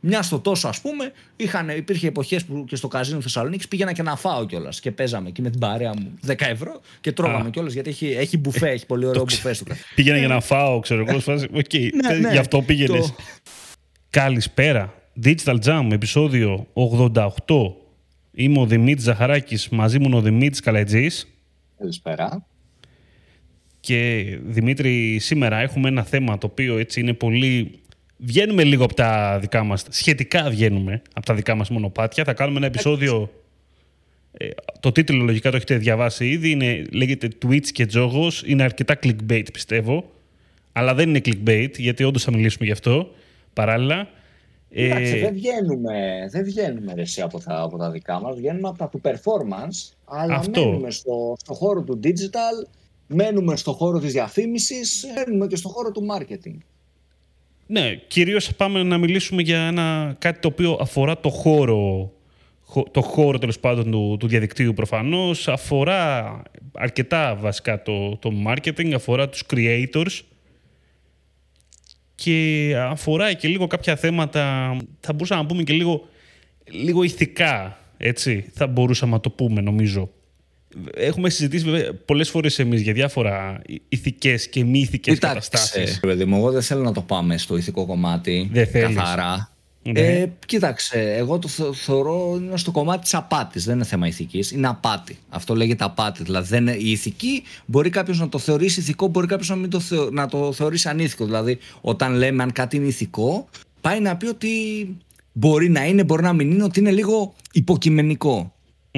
Μια στο τόσο, ας πούμε, είχαν, υπήρχε εποχές που και στο καζίνο Θεσσαλονίκης πήγαινα και να φάω κιόλας. Και παίζαμε εκεί με την παρέα μου 10 ευρώ και τρώγαμε κιόλας γιατί έχει, έχει μπουφέ, έχει πολύ ωραίο μπουφέ στο Πήγαινα για να φάω, ξέρω εγώ. Οκ, ναι, ναι, γι' αυτό πήγαινες. Καλησπέρα. Digital Jam, επεισόδιο 88. Είμαι ο Δημήτρης Ζαχαράκης, μαζί μου ο Δημήτρης Καλετζή. Καλησπέρα. Και Δημήτρη, σήμερα έχουμε ένα θέμα το οποίο έτσι είναι πολύ βγαίνουμε λίγο από τα δικά μας, σχετικά βγαίνουμε από τα δικά μας μονοπάτια. Θα κάνουμε ένα επεισόδιο, ε, το τίτλο λογικά το έχετε διαβάσει ήδη, είναι, λέγεται Twitch και Jogos, είναι αρκετά clickbait πιστεύω, αλλά δεν είναι clickbait γιατί όντως θα μιλήσουμε γι' αυτό παράλληλα. Εντάξει, ε, δεν βγαίνουμε, δεν βγαίνουμε εσύ από, τα, από τα δικά μας, βγαίνουμε από τα του performance, αλλά αυτό. μένουμε στο, στο χώρο του digital, μένουμε στο χώρο της διαφήμισης, μένουμε και στο χώρο του marketing. Ναι, κυρίως πάμε να μιλήσουμε για ένα, κάτι το οποίο αφορά το χώρο, το χώρο τέλος πάντων του, του διαδικτύου προφανώς, αφορά αρκετά βασικά το, το marketing, αφορά τους creators και αφορά και λίγο κάποια θέματα, θα μπορούσαμε να πούμε και λίγο, λίγο ηθικά, έτσι, θα μπορούσαμε να το πούμε νομίζω. Έχουμε συζητήσει βέβαια πολλές φορές εμείς για διάφορα ηθικές και μη ηθικές καταστάσεις. Παιδί μου, εγώ δεν θέλω να το πάμε στο ηθικό κομμάτι. Δεν καθαρά. Ναι. Ε, κοίταξε, εγώ το θεωρώ είναι στο κομμάτι της απάτης. Δεν είναι θέμα ηθικής. Είναι απάτη. Αυτό λέγεται απάτη. Δηλαδή, δεν είναι, η ηθική μπορεί κάποιος να το θεωρήσει ηθικό, μπορεί κάποιος να, το να το θεωρήσει ανήθικο. Δηλαδή, όταν λέμε αν κάτι είναι ηθικό, πάει να πει ότι μπορεί να είναι, μπορεί να μην είναι, ότι είναι λίγο υποκειμενικό.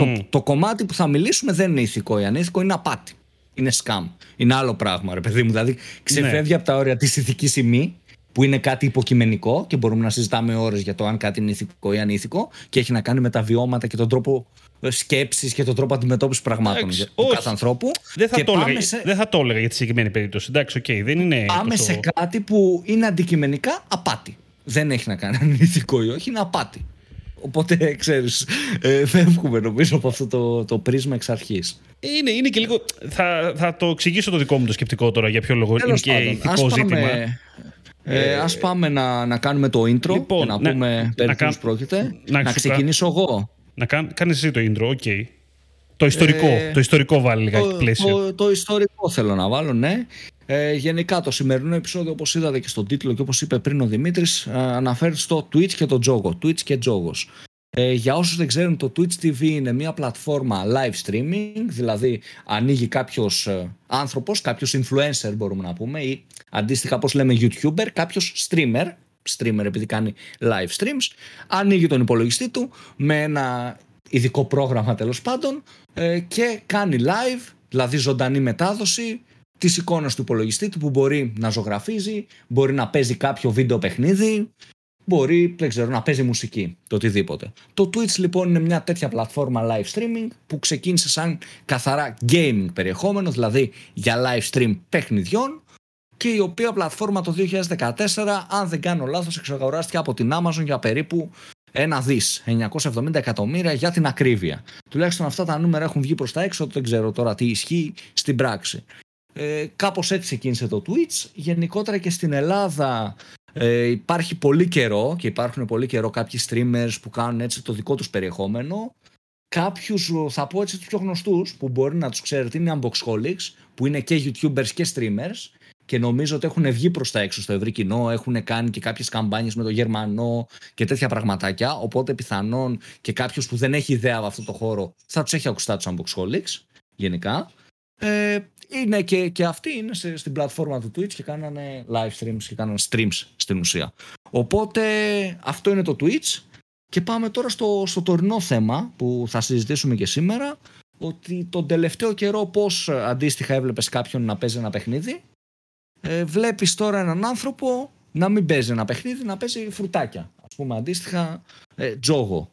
Το, το κομμάτι που θα μιλήσουμε δεν είναι ηθικό ή ανήθικο, είναι απάτη. Είναι σκάμ. Είναι άλλο πράγμα, ρε παιδί μου. Δηλαδή, ξεφεύγει ναι. από τα όρια της ηθικής ημί, που είναι κάτι υποκειμενικό και μπορούμε να συζητάμε ώρες για το αν κάτι είναι ηθικό ή ανήθικο και έχει να κάνει με τα βιώματα και τον τρόπο σκέψης και τον τρόπο αντιμετώπισης πραγμάτων για του κάθε ανθρώπου. Δεν θα, το έλεγα, σε... δεν θα το έλεγα για τη συγκεκριμένη περίπτωση. Εντάξει, okay, δεν είναι. Πάμε τόσο... σε κάτι που είναι αντικειμενικά απάτη. Δεν έχει να κάνει αν είναι ηθικό ή όχι, είναι απάτη. Οπότε ξέρεις, ε, φεύγουμε νομίζω από αυτό το, το πρίσμα εξ αρχής. Είναι, είναι και λίγο. Θα, θα το εξηγήσω το δικό μου το σκεπτικό τώρα για ποιο λόγο είναι και ηθικό ας ζήτημα. Πάμε, ε, ας πάμε να, να κάνουμε το intro λοιπόν, να, να πούμε περί να, πρόκειται. Να, να ξεκινήσω εγώ. Να κάν, κάνεις εσύ το intro, OK. Okay. Το ιστορικό, ε, το ιστορικό βάλει λιγάκι πλαίσιο. Το, το, ιστορικό θέλω να βάλω, ναι. Ε, γενικά το σημερινό επεισόδιο όπως είδατε και στον τίτλο και όπως είπε πριν ο Δημήτρης ε, αναφέρει στο Twitch και τον τζόγο, Twitch και τζόγος. Ε, για όσους δεν ξέρουν το Twitch TV είναι μια πλατφόρμα live streaming δηλαδή ανοίγει κάποιος ε, άνθρωπος, κάποιος influencer μπορούμε να πούμε ή αντίστοιχα πώς λέμε YouTuber, κάποιος streamer streamer επειδή κάνει live streams ανοίγει τον υπολογιστή του με ένα ειδικό πρόγραμμα τέλος πάντων ε, και κάνει live δηλαδή ζωντανή μετάδοση της εικόνας του υπολογιστή του που μπορεί να ζωγραφίζει, μπορεί να παίζει κάποιο βίντεο παιχνίδι, μπορεί δεν ξέρω, να παίζει μουσική, το οτιδήποτε. Το Twitch λοιπόν είναι μια τέτοια πλατφόρμα live streaming που ξεκίνησε σαν καθαρά gaming περιεχόμενο, δηλαδή για live stream παιχνιδιών και η οποία πλατφόρμα το 2014, αν δεν κάνω λάθος, εξαγοράστηκε από την Amazon για περίπου ένα δις, 970 εκατομμύρια για την ακρίβεια. Τουλάχιστον αυτά τα νούμερα έχουν βγει προς τα έξω, δεν ξέρω τώρα τι ισχύει στην πράξη. Ε, κάπως έτσι ξεκίνησε το Twitch. Γενικότερα και στην Ελλάδα ε, υπάρχει πολύ καιρό και υπάρχουν πολύ καιρό κάποιοι streamers που κάνουν έτσι το δικό τους περιεχόμενο. Κάποιους θα πω έτσι τους πιο γνωστούς που μπορεί να τους ξέρετε είναι Unboxholics που είναι και YouTubers και streamers και νομίζω ότι έχουν βγει προς τα έξω στο ευρύ κοινό, έχουν κάνει και κάποιες καμπάνιες με το Γερμανό και τέτοια πραγματάκια. Οπότε πιθανόν και κάποιος που δεν έχει ιδέα από αυτό το χώρο θα τους έχει ακουστά τους Unboxholics γενικά. Ε, είναι και, και αυτοί είναι στην πλατφόρμα του Twitch και κάνανε live streams και κάνανε streams στην ουσία. Οπότε αυτό είναι το Twitch και πάμε τώρα στο, στο τωρινό θέμα που θα συζητήσουμε και σήμερα ότι τον τελευταίο καιρό πώς αντίστοιχα έβλεπες κάποιον να παίζει ένα παιχνίδι ε, βλέπεις τώρα έναν άνθρωπο να μην παίζει ένα παιχνίδι, να παίζει φρουτάκια. Ας πούμε αντίστοιχα ε, τζόγο.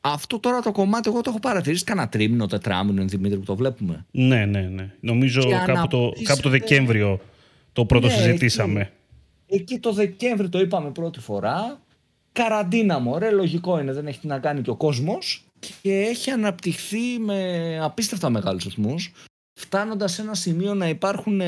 Αυτό τώρα το κομμάτι εγώ το έχω παρατηρήσει κανένα τρίμηνο, τετράμινο, Δημήτρη, που το βλέπουμε. Ναι, ναι, ναι. Νομίζω κάπου το, κάπου το Δεκέμβριο το πρώτο ναι, συζητήσαμε. Εκεί, εκεί το Δεκέμβριο το είπαμε πρώτη φορά. Καραντίνα μωρέ, λογικό είναι, δεν έχει τι να κάνει και ο κόσμος και έχει αναπτυχθεί με απίστευτα μεγάλους ρυθμούς φτάνοντας σε ένα σημείο να υπάρχουν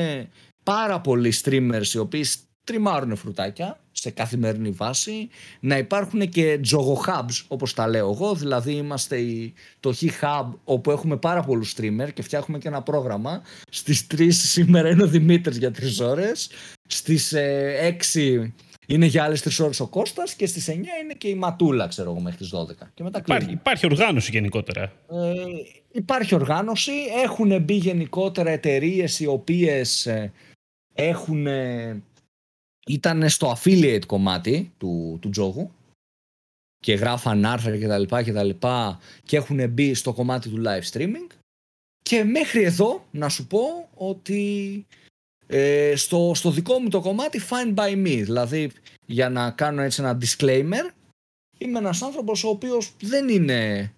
πάρα πολλοί streamers οι οποίοι τριμάρουν φρουτάκια σε καθημερινή βάση, να υπάρχουν και τζογο hubs όπως τα λέω εγώ, δηλαδή είμαστε η, το He Hub όπου έχουμε πάρα πολλούς streamer και φτιάχνουμε και ένα πρόγραμμα. Στις 3 σήμερα είναι ο Δημήτρης για 3 ώρες, στις ε, 6 είναι για άλλες 3 ώρες ο Κώστας και στις 9 είναι και η Ματούλα, ξέρω εγώ, μέχρι τις 12. Και μετά υπάρχει, υπάρχει οργάνωση γενικότερα. Ε, υπάρχει οργάνωση. Έχουν μπει γενικότερα εταιρείες οι οποίες ε, έχουν. Ε, ήταν στο affiliate κομμάτι του, του τζόγου και γράφαν άρθρα και τα λοιπά και τα λοιπά και έχουν μπει στο κομμάτι του live streaming. Και μέχρι εδώ να σου πω ότι ε, στο, στο δικό μου το κομμάτι fine by me, δηλαδή για να κάνω έτσι ένα disclaimer, είμαι ένας άνθρωπος ο οποίος δεν είναι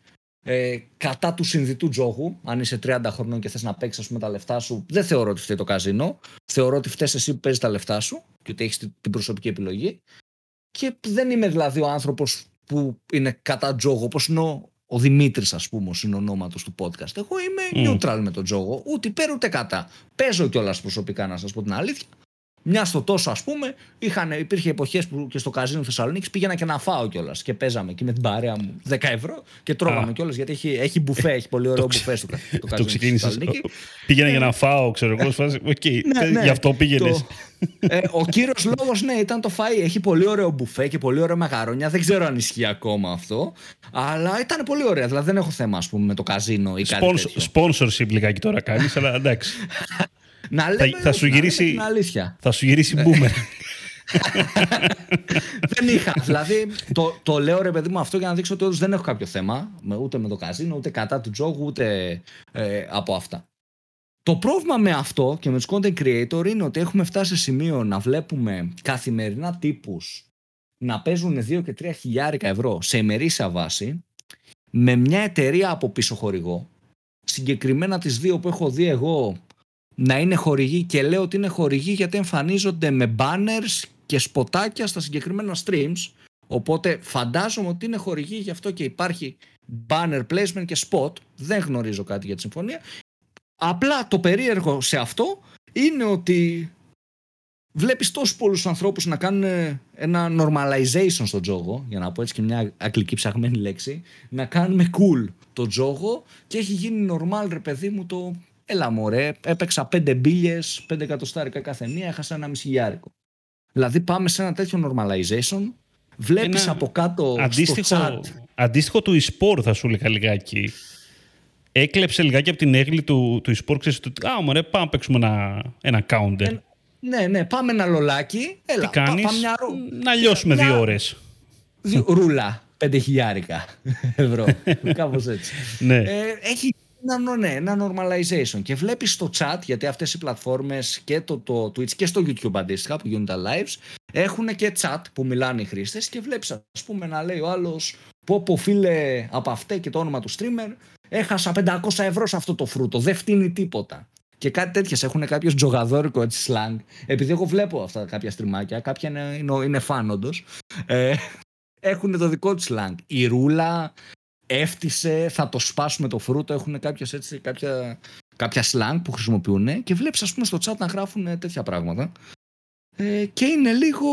ε, κατά του συνδυτού τζόγου, αν είσαι 30 χρονών και θες να παίξεις πούμε, τα λεφτά σου, δεν θεωρώ ότι φταίει το καζίνο, θεωρώ ότι φταίει εσύ που παίζεις τα λεφτά σου και ότι έχεις την προσωπική επιλογή και δεν είμαι δηλαδή ο άνθρωπος που είναι κατά τζόγου, όπως είναι ο, ο Δημήτρης, ας πούμε, εν ονόματι του podcast. Εγώ είμαι mm. neutral με τον τζόγο. Ούτε υπέρ ούτε κατά. Παίζω κιόλας προσωπικά, να σας πω την αλήθεια. Μια στο τόσο, ας πούμε, είχαν, υπήρχε εποχές που και στο καζίνο Θεσσαλονίκης πήγαινα και να φάω κιόλας. Και παίζαμε και με την παρέα μου 10 ευρώ και τρώγαμε κιόλας γιατί έχει, έχει μπουφέ, έχει πολύ ωραίο μπουφέ στο, το καζίνο. Το ξεκίνησες. Πήγαινα για να φάω, ξέρω εγώ. Οκ, ναι, ναι, γι' αυτό πήγαινες. Ε, ο κύριος λόγος, ναι, ήταν το φαΐ. Έχει πολύ ωραίο μπουφέ και πολύ ωραία μαγαρόνια. Δεν ξέρω αν ισχύει ακόμα αυτό. Αλλά ήταν πολύ ωραία. Δηλαδή δεν έχω θέμα, ας πούμε, με το καζίνο ή κάτι τέτοιο. Sponsorship λιγάκι τώρα κάνεις, αλλά εντάξει. Να λέμε, θα, θα σου γυρίσει, την αλήθεια. Θα σου γυρίσει μπούμερ. δεν είχα. Δηλαδή, το, το λέω ρε παιδί μου αυτό για να δείξω ότι δεν έχω κάποιο θέμα ούτε με το καζίνο, ούτε κατά του τζόγου, ούτε ε, από αυτά. Το πρόβλημα με αυτό και με τους content creator είναι ότι έχουμε φτάσει σε σημείο να βλέπουμε καθημερινά τύπους να παίζουν 2 και 3 χιλιάρικα ευρώ σε ημερήσια βάση με μια εταιρεία από πίσω χορηγό συγκεκριμένα τις δύο που έχω δει εγώ να είναι χορηγοί και λέω ότι είναι χορηγοί γιατί εμφανίζονται με banners και σποτάκια στα συγκεκριμένα streams. Οπότε φαντάζομαι ότι είναι χορηγοί γι' αυτό και υπάρχει banner placement και spot. Δεν γνωρίζω κάτι για τη συμφωνία. Απλά το περίεργο σε αυτό είναι ότι βλέπεις τόσους πολλούς ανθρώπους να κάνουν ένα normalization στο τζόγο για να πω έτσι και μια αγγλική ψαγμένη λέξη να κάνουμε cool το τζόγο και έχει γίνει normal ρε παιδί μου το Έλα μωρέ, έπαιξα πέντε μπίλε, πέντε εκατοστάρικα κάθε μία, έχασα ένα μισηγιάρικο. Δηλαδή πάμε σε ένα τέτοιο normalization, βλέπεις από κάτω αντίστοιχο, στο chat... Αντίστοιχο του e-sport θα σου έλεγα λιγάκι. Έκλεψε λιγάκι από την έγκλη του, του e-sport, ξέρεις, του, α, μωρέ, πάμε να παίξουμε ένα, ένα counter. Ε, ναι, ναι, πάμε ένα λολάκι. Έλα, Τι κάνεις, πά, μια... να λιώσουμε μια... δύο ώρες. Ρούλα, πέντε χιλιάρικα ευρώ. Κάπως έτσι. ναι. Ε, έχει ένα, ναι, ένα normalization. Και βλέπεις στο chat, γιατί αυτές οι πλατφόρμες και το, το Twitch και στο YouTube αντίστοιχα που γίνονται τα lives, έχουν και chat που μιλάνε οι χρήστες και βλέπεις, ας πούμε, να λέει ο άλλος, πω πω φίλε από αυτέ και το όνομα του streamer, έχασα 500 ευρώ σε αυτό το φρούτο, δεν φτύνει τίποτα. Και κάτι τέτοιες έχουν κάποιος τζογαδόρικο έτσι slang. Επειδή εγώ βλέπω αυτά κάποια στριμάκια, κάποια είναι, είναι, είναι φαν όντως, ε, έχουν το δικό τους slang. Η ρούλα, έφτισε, θα το σπάσουμε το φρούτο, έχουν κάποιες, έτσι, κάποια, κάποια slang που χρησιμοποιούν και βλέπεις ας πούμε στο chat να γράφουν τέτοια πράγματα ε, και είναι λίγο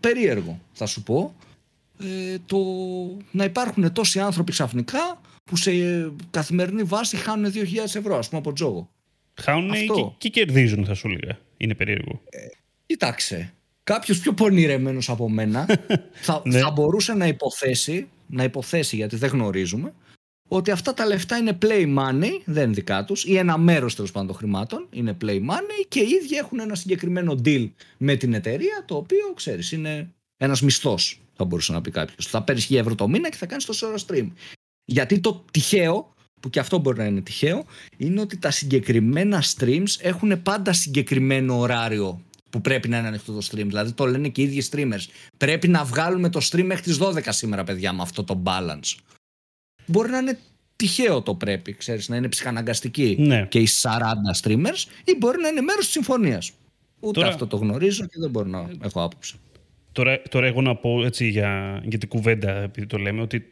περίεργο θα σου πω ε, το να υπάρχουν τόσοι άνθρωποι ξαφνικά που σε καθημερινή βάση χάνουν 2.000 ευρώ ας πούμε από τζόγο. Χάνουν και, και, κερδίζουν θα σου λέγα. Είναι περίεργο. Ε, κοιτάξε, κάποιος πιο πονηρεμένος από μένα θα, ναι. θα μπορούσε να υποθέσει να υποθέσει γιατί δεν γνωρίζουμε ότι αυτά τα λεφτά είναι play money, δεν είναι δικά τους, ή ένα μέρος τέλος πάντων των χρημάτων είναι play money και οι ίδιοι έχουν ένα συγκεκριμένο deal με την εταιρεία, το οποίο ξέρεις, είναι ένας μισθός, θα μπορούσε να πει κάποιος. Θα παίρνεις 1000 ευρώ το μήνα και θα κάνεις τόσο ώρα stream. Γιατί το τυχαίο, που και αυτό μπορεί να είναι τυχαίο, είναι ότι τα συγκεκριμένα streams έχουν πάντα συγκεκριμένο ωράριο που πρέπει να είναι ανοιχτό το stream. Δηλαδή το λένε και οι ίδιοι streamers. Πρέπει να βγάλουμε το stream μέχρι τις 12 σήμερα, παιδιά, με αυτό το balance. Μπορεί να είναι τυχαίο το πρέπει, ξέρεις, να είναι ψυχαναγκαστική ναι. και οι 40 streamers ή μπορεί να είναι μέρος της συμφωνίας. Ούτε τώρα, αυτό το γνωρίζω και δεν μπορώ να έχω άποψη. Τώρα, τώρα εγώ να πω έτσι για, για την κουβέντα, επειδή το λέμε, ότι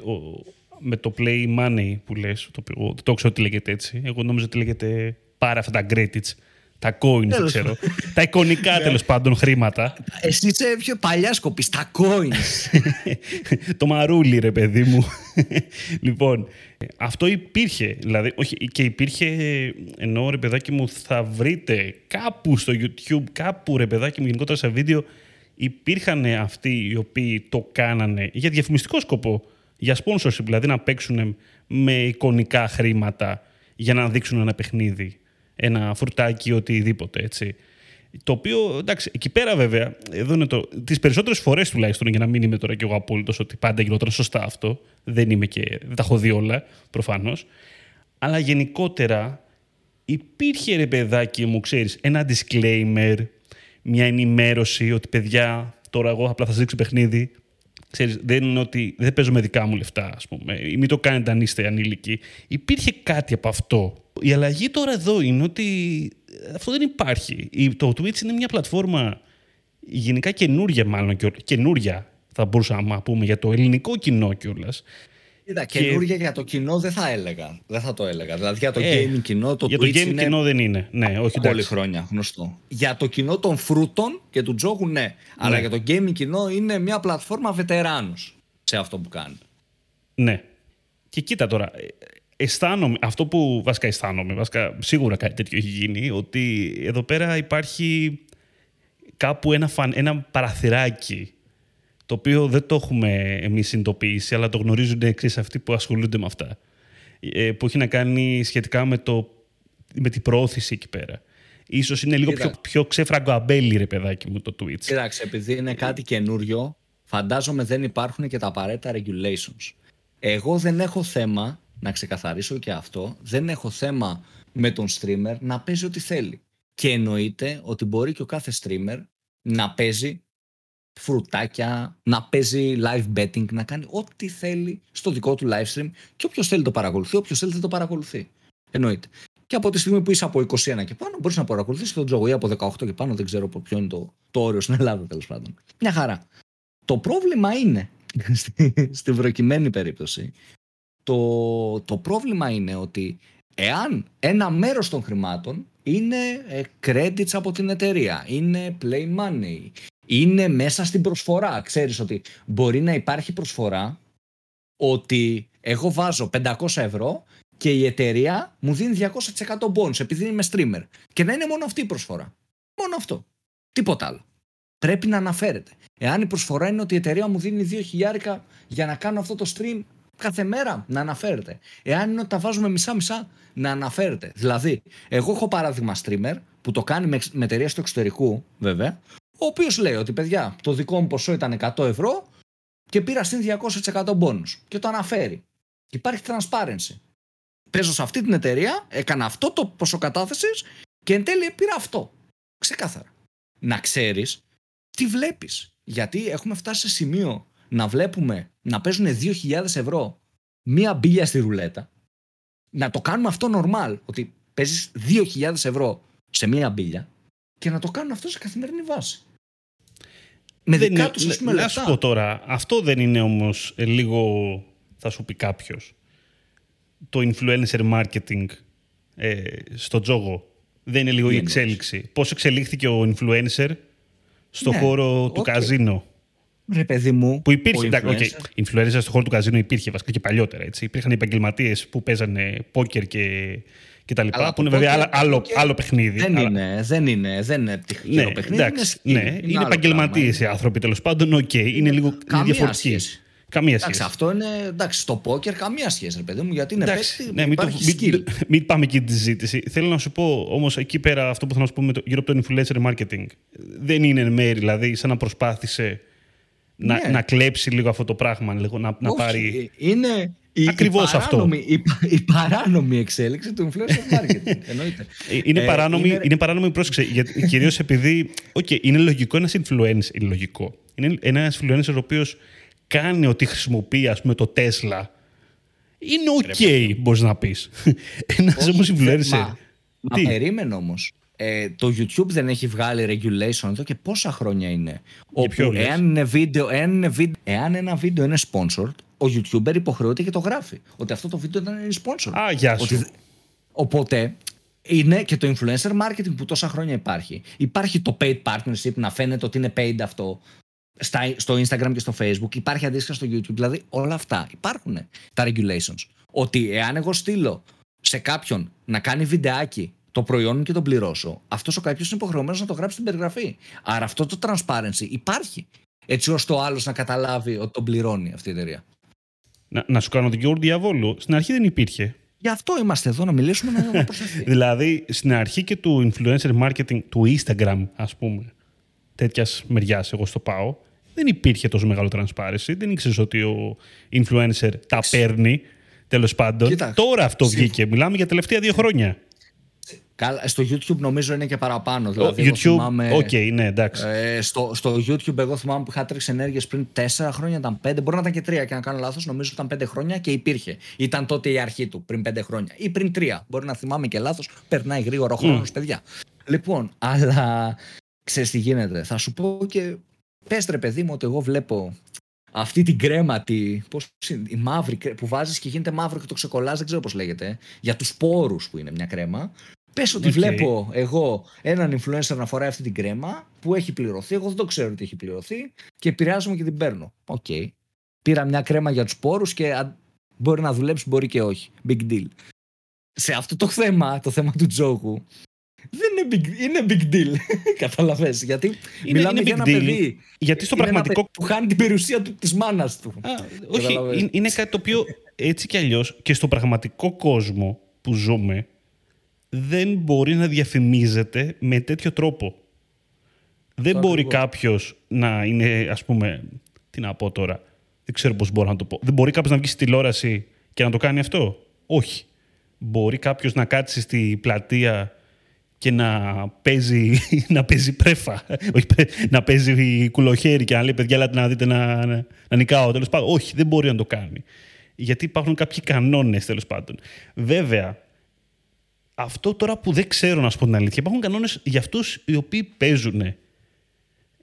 με το play money που λες, το, το, το ξέρω ότι λέγεται έτσι, εγώ νόμιζα ότι λέγεται πάρα αυτά τα credits Τα coins, δεν ξέρω. τα εικονικά τέλος πάντων χρήματα. Εσύ είσαι πιο παλιάς σκοπή, τα coins. το μαρούλι, ρε παιδί μου. λοιπόν, αυτό υπήρχε. Δηλαδή, όχι, και υπήρχε, ενώ ρε παιδάκι μου, θα βρείτε κάπου στο YouTube, κάπου ρε παιδάκι μου, γενικότερα σε βίντεο, υπήρχαν αυτοί οι οποίοι το κάνανε για διαφημιστικό σκοπό. Για sponsorship, δηλαδή να παίξουν με εικονικά χρήματα για να δείξουν ένα παιχνίδι ένα φρουτάκι, οτιδήποτε, έτσι. Το οποίο, εντάξει, εκεί πέρα βέβαια, εδώ είναι το. Τις περισσότερες φορές τουλάχιστον, για να μην είμαι τώρα κι εγώ απόλυτος ότι πάντα γινόταν σωστά αυτό. Δεν είμαι και. Δεν τα έχω δει όλα, προφανώς. Αλλά γενικότερα υπήρχε ρε παιδάκι μου, ξέρεις, ένα disclaimer, μια ενημέρωση ότι παιδιά, τώρα εγώ απλά θα σας δείξω παιχνίδι. Ξέρεις, δεν είναι ότι δεν παίζω με δικά μου λεφτά, ας πούμε, ή μην το κάνετε αν είστε ανήλικοι. Υπήρχε κάτι από αυτό η αλλαγή τώρα εδώ είναι ότι αυτό δεν υπάρχει. Το Twitch είναι μια πλατφόρμα γενικά καινούρια μάλλον, καινούρια θα μπορούσαμε να πούμε για το ελληνικό κοινό κιόλας. Κοίτα, και... καινούργια για το κοινό δεν θα έλεγα. Δεν θα το έλεγα. Δηλαδή για το ε, gaming κοινό το για Twitch το gaming κοινό δεν είναι. Ναι, όχι Πολύ χρόνια γνωστό. Για το κοινό των φρούτων και του τζόγου ναι. ναι. Αλλά για το gaming κοινό είναι μια πλατφόρμα βετεράνους σε αυτό που κάνει. Ναι. Και κοίτα τώρα, αισθάνομαι, αυτό που βασικά αισθάνομαι, βασικά σίγουρα κάτι τέτοιο έχει γίνει, ότι εδώ πέρα υπάρχει κάπου ένα, φαν, ένα παραθυράκι το οποίο δεν το έχουμε εμείς συνειδητοποιήσει, αλλά το γνωρίζουν εξής αυτοί που ασχολούνται με αυτά. Ε, που έχει να κάνει σχετικά με, το, με την προώθηση εκεί πέρα. Ίσως είναι λίγο πιο, πιο ξέφραγκο αμπέλι, ρε παιδάκι μου, το Twitch. Κοίταξε, επειδή είναι κάτι καινούριο, φαντάζομαι δεν υπάρχουν και τα απαραίτητα regulations. Εγώ δεν έχω θέμα να ξεκαθαρίσω και αυτό, δεν έχω θέμα με τον streamer να παίζει ό,τι θέλει. Και εννοείται ότι μπορεί και ο κάθε streamer να παίζει φρουτάκια, να παίζει live betting, να κάνει ό,τι θέλει στο δικό του live stream και όποιος θέλει το παρακολουθεί, όποιος θέλει δεν το παρακολουθεί. Εννοείται. Και από τη στιγμή που είσαι από 21 και πάνω, μπορείς να παρακολουθήσεις τον τζόγο ή από 18 και πάνω, δεν ξέρω ποιο είναι το, το όριο στην Ελλάδα τέλος πάντων. Μια χαρά. Το πρόβλημα είναι, στην προκειμένη περίπτωση, το, το πρόβλημα είναι ότι εάν ένα μέρος των χρημάτων είναι ε, credits από την εταιρεία, είναι play money, είναι μέσα στην προσφορά. Ξέρεις ότι μπορεί να υπάρχει προσφορά ότι εγώ βάζω 500 ευρώ και η εταιρεία μου δίνει 200% bonus επειδή είμαι streamer. Και να είναι μόνο αυτή η προσφορά. Μόνο αυτό. Τίποτα άλλο. Πρέπει να αναφέρεται. Εάν η προσφορά είναι ότι η εταιρεία μου δίνει 2.000 για να κάνω αυτό το stream, κάθε μέρα να αναφέρεται. Εάν είναι ότι τα βάζουμε μισά-μισά, να αναφέρεται. Δηλαδή, εγώ έχω παράδειγμα streamer που το κάνει με, εταιρεία του εξωτερικού, βέβαια, ο οποίος λέει ότι παιδιά, το δικό μου ποσό ήταν 100 ευρώ και πήρα στην 200% bonus. Και το αναφέρει. Υπάρχει transparency. Παίζω σε αυτή την εταιρεία, έκανα αυτό το ποσό κατάθεσης και εν τέλει πήρα αυτό. Ξεκάθαρα. Να ξέρεις τι βλέπεις. Γιατί έχουμε φτάσει σε σημείο να βλέπουμε να παίζουν 2.000 ευρώ μία μπίλια στη ρουλέτα, να το κάνουμε αυτό normal, ότι παίζεις 2.000 ευρώ σε μία μπίλια και να το κάνουν αυτό σε καθημερινή βάση. Με δεν δικά τους, πούμε, λεπτά. Να σου πω τώρα, αυτό δεν είναι όμως ε, λίγο, θα σου πει κάποιος, το influencer marketing ε, στο τζόγο. Δεν είναι λίγο η εξέλιξη. Πώς εξελίχθηκε ο influencer στο ναι, χώρο του καζίνο. Ρε παιδί μου. Που υπήρχε. Εντάξει, okay, influencer στον χώρο του καζίνου υπήρχε βασικά και παλιότερα. Έτσι. Υπήρχαν επαγγελματίες που παίζανε πόκερ και, και τα λοιπά. που είναι βέβαια άλλο, άλλο, άλλο παιχνίδι. Δεν, αλλά... είναι, δεν είναι, δεν είναι τυχαίο ναι, παιχνίδι. Εντάξει, είναι, ναι, είναι, είναι επαγγελματίες οι άνθρωποι τέλος πάντων. OK, okay, είναι λίγο διαφορετική. Καμία σχέση. Εντάξει, αυτό είναι. Εντάξει, στο πόκερ καμία σχέση, ρε παιδί μου, γιατί είναι παίκτη. Ναι, μην, το, μην, μην, πάμε εκεί τη συζήτηση. Θέλω να σου πω όμως εκεί πέρα αυτό που θέλω να σου πω με το, γύρω από το influencer marketing. Δεν είναι μέρη, δηλαδή, σαν να προσπάθησε να, ναι. να κλέψει λίγο αυτό το πράγμα, λίγο, να, να πάρει. Είναι η, Ακριβώς αυτό. Η, η, παράνομη εξέλιξη του influencer marketing. Εννοείται. Ε, είναι, ε, παράνομη, είναι... είναι παράνομη πρόσεξε. Κυρίως επειδή. Okay, είναι λογικό ένας influencer. Είναι λογικό. Είναι ένα influencer ο οποίος κάνει ότι χρησιμοποιεί, ας πούμε, το Tesla. Είναι OK, μπορείς να πεις. Ένας όμως influencer. Μα, μα περίμενε όμως ε, το YouTube δεν έχει βγάλει regulation εδώ και πόσα χρόνια είναι. Όπου εάν, είναι βίντεο, εάν, είναι βίντεο, εάν ένα βίντεο είναι sponsored, ο YouTuber υποχρεώται και το γράφει. Ότι αυτό το βίντεο δεν είναι sponsored. Α, γεια σου. Ότι, οπότε, είναι και το influencer marketing που τόσα χρόνια υπάρχει. Υπάρχει το paid partnership να φαίνεται ότι είναι paid αυτό στο Instagram και στο Facebook. Υπάρχει αντίστοιχα στο YouTube. Δηλαδή όλα αυτά υπάρχουν τα regulations. Ότι εάν εγώ στείλω σε κάποιον να κάνει βιντεάκι το προϊόν και τον πληρώσω, αυτός ο κάποιος είναι υποχρεωμένος να το γράψει στην περιγραφή. Άρα αυτό το transparency υπάρχει. Έτσι ώστε ο άλλος να καταλάβει ότι τον πληρώνει αυτή η εταιρεία. Να, να σου κάνω την Γιώργο διαβόλου. Στην αρχή δεν υπήρχε. Γι' αυτό είμαστε εδώ να μιλήσουμε να, να δηλαδή, στην αρχή και του influencer marketing του Instagram, ας πούμε, τέτοιας μεριάς, εγώ στο πάω, δεν υπήρχε τόσο μεγάλο transparency. Δεν ήξερες ότι ο influencer τα παίρνει. Τέλος πάντων. Τώρα αυτό βγήκε. Μιλάμε για τελευταία δύο χρόνια. Καλά, στο YouTube νομίζω είναι και παραπάνω. Δηλαδή, YouTube, θυμάμαι, okay, ναι, εντάξει. Ε, στο, στο YouTube, εγώ θυμάμαι που είχα τρεις ενέργειες πριν τέσσερα χρόνια, ήταν πέντε. Μπορεί να ήταν και τρία και να κάνω λάθος. Νομίζω ήταν πέντε χρόνια και υπήρχε. Ήταν τότε η αρχή του, πριν πέντε χρόνια. Ή πριν τρία. Μπορεί να θυμάμαι και λάθος. Περνάει γρήγορο χρόνος, mm. παιδιά. Λοιπόν, αλλά ξέρεις τι γίνεται. Θα σου πω και πες ρε παιδί μου ότι εγώ βλέπω αυτή την κρέμα, τη, πώς είναι, η μαύρη που βάζεις και γίνεται μαύρο και το ξεκολλάς, δεν ξέρω πώς λέγεται, για τους πόρους που είναι μια κρέμα. Πες ότι βλέπω εγώ έναν influencer να φοράει αυτή την κρέμα που έχει πληρωθεί, εγώ δεν το ξέρω ότι έχει πληρωθεί και επηρεάζομαι και την παίρνω. OK. Okay. Πήρα μια κρέμα για τους πόρους και μπορεί να δουλέψει, μπορεί και όχι. Big deal. Σε αυτό το θέμα, το θέμα του τζόκου, δεν είναι big, είναι big deal. Καταλαβες. Γιατί είναι, μιλάμε είναι για ένα deal. παιδί. Γιατί στο πραγματικό. που χάνει την περιουσία του, της μάνας του. Α, όχι, είναι, είναι κάτι το οποίο έτσι κι αλλιώς και στο πραγματικό κόσμο που ζούμε δεν μπορεί να διαφημίζεται με τέτοιο τρόπο. Δεν μπορεί κάποιος να είναι, ας πούμε, τι να πω τώρα, δεν ξέρω πώς μπορώ να το πω. Δεν μπορεί κάποιος να βγει στη τηλεόραση και να το κάνει αυτό; Όχι. Μπορεί κάποιος να κάτσει στη πλατεία και να παίζει, να παίζει πρέφα. Όχι, να παίζει κουλοχέρι και να λέει παιδιά, ελάτε να δείτε να, να, να νικάω. Τέλος πάντων, όχι, δεν μπορεί να το κάνει. Γιατί υπάρχουν κάποιοι κανόνες τέλος πάντων. Βέβαια, αυτό τώρα που δεν ξέρω να σου πω την αλήθεια, υπάρχουν κανόνες για αυτούς οι οποίοι παίζουν.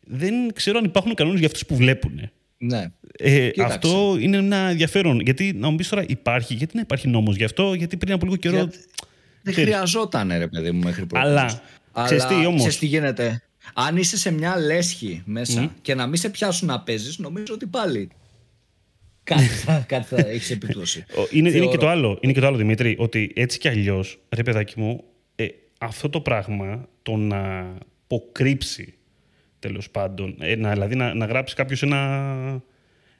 Δεν ξέρω αν υπάρχουν κανόνες για αυτούς που βλέπουν. Ναι. Ε, αυτό είναι ένα ενδιαφέρον. Γιατί να μου πεις τώρα υπάρχει, γιατί να υπάρχει νόμος γι' αυτό, γιατί πριν από λίγο καιρό. Για... Δεν χρειαζόταν, ρε παιδί μου, μέχρι πρώτα. Αλλά, Αλλά ξέρεις τι, όμως. τι γίνεται. Αν είσαι σε μια λέσχη μέσα και να μην σε πιάσουν να παίζεις, νομίζω ότι πάλι κάτι θα, κάτι θα έχεις επίπτωση. είναι, είναι, και το άλλο, είναι και το άλλο, Δημήτρη, ότι έτσι κι αλλιώς, ρε παιδάκι μου, ε, αυτό το πράγμα το να αποκρύψει τέλος πάντων, ε, να, δηλαδή να, να γράψει κάποιος ένα,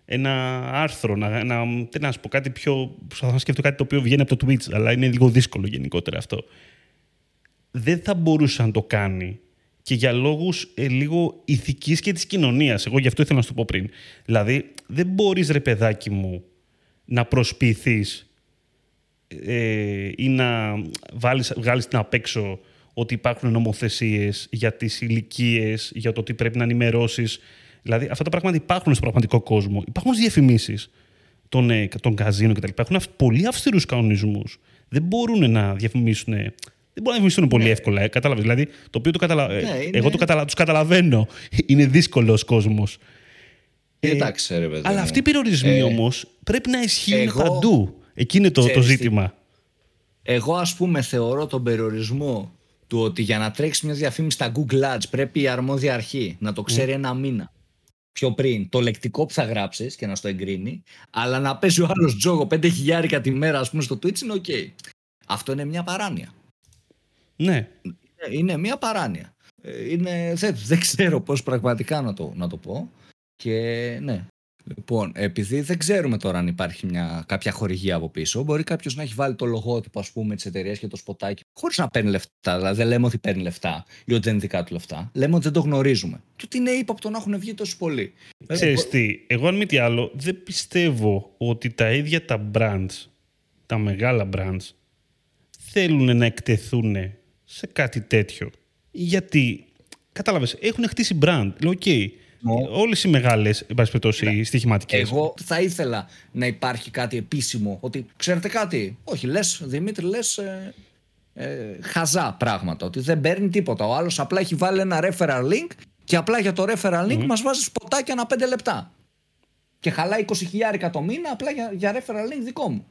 ένα άρθρο, να, να, τι να σου πω, κάτι πιο. Θα σκεφτώ κάτι το οποίο βγαίνει από το Twitch, αλλά είναι λίγο δύσκολο γενικότερα αυτό. Δεν θα μπορούσε να το κάνει και για λόγους ε, λίγο ηθικής και της κοινωνίας. Εγώ γι' αυτό ήθελα να σου το πω πριν. Δηλαδή, δεν μπορείς, ρε παιδάκι μου, να προσποιηθείς ε, ή να βάλεις, βγάλεις την απ' έξω ότι υπάρχουν νομοθεσίες για τις ηλικίες, για το τι πρέπει να ενημερώσεις. Δηλαδή, αυτά τα πράγματα υπάρχουν στο πραγματικό κόσμο. Υπάρχουν διαφημίσεις των, ε, των καζίνων κτλ. Έχουν πολύ αυστηρούς κανονισμούς. Δεν μπορούν να διαφημίσουν δεν μπορεί να δημιουργήσουν πολύ ναι. εύκολα. Ε, κατάλαβες. Δηλαδή, το οποίο το καταλα... ναι, είναι... εγώ το καταλα... τους καταλαβαίνω. Είναι δύσκολος κόσμος. Ε, Εντάξει, ρε παιδί. Αλλά αυτοί οι περιορισμοί ε, όμως πρέπει να ισχύουν εγώ... παντού. Εκεί είναι το, το ζήτημα. Εγώ, ας πούμε, θεωρώ τον περιορισμό του ότι για να τρέξεις μια διαφήμιση στα Google Ads πρέπει η αρμόδια αρχή να το ξέρει ένα μήνα πιο πριν το λεκτικό που θα γράψεις και να στο εγκρίνει, αλλά να παίζει ο άλλος τζόγο 5 χιλιάρικα τη μέρα, ας πούμε, στο Twitch είναι OK. Αυτό είναι μια παράνοια. Ναι. Είναι μια παράνοια. Ε, είναι, δεν, δεν ξέρω πώς πραγματικά να το, να το πω. Και ναι. Λοιπόν, επειδή δεν ξέρουμε τώρα αν υπάρχει μια, κάποια χορηγία από πίσω, μπορεί κάποιος να έχει βάλει το λογότυπο ας πούμε, της εταιρείας και το σποτάκι χωρίς να παίρνει λεφτά. Δηλαδή δεν λέμε ότι παίρνει λεφτά ή ότι δεν είναι δικά του λεφτά. Λέμε ότι δεν το γνωρίζουμε. Και ότι είναι ύποπτο να έχουν βγει τόσο πολλοί. Ξέρεις τι, εγώ αν μη τι άλλο, δεν πιστεύω ότι τα ίδια τα brands, τα μεγάλα brands, θέλουν να εκτεθούν σε κάτι τέτοιο. Γιατί, κατάλαβες, έχουν χτίσει brand. Λέω, OK, okay, όλες οι μεγάλες, εν πάση περιπτώσει, στοιχηματικές. Εγώ θα ήθελα να υπάρχει κάτι επίσημο, ότι ξέρετε κάτι, όχι, λες, Δημήτρη, λες... Ε, ε, χαζά πράγματα, ότι δεν παίρνει τίποτα. Ο άλλος απλά έχει βάλει ένα referral link και απλά για το referral link mm. μας βάζει σποτάκια ανά 5 λεπτά. Και χαλάει 20 χιλιάρικα το μήνα απλά για, για referral link δικό μου.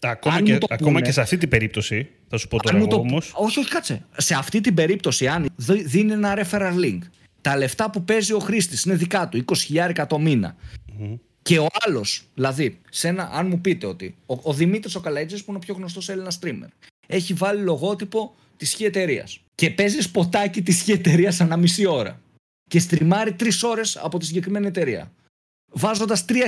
Ακόμα, και, ακόμα και σε αυτή την περίπτωση, θα σου πω τώρα εγώ όμως. Όχι, όχι, κάτσε. Σε αυτή την περίπτωση, αν δίνει ένα referral link, τα λεφτά που παίζει ο χρήστης είναι δικά του, 20.000 το μηνα Και ο άλλος, δηλαδή, σε ένα, αν μου πείτε ότι ο, ο Δημήτρης ο Καλαϊτζή, που είναι ο πιο γνωστός Έλληνας streamer, έχει βάλει λογότυπο της χι εταιρείας και παίζει σποτάκι της χι εταιρείας ανά μισή ώρα και στριμάρει τρεις ώρες από τη συγκεκριμένη εταιρεία, βάζοντας 3.000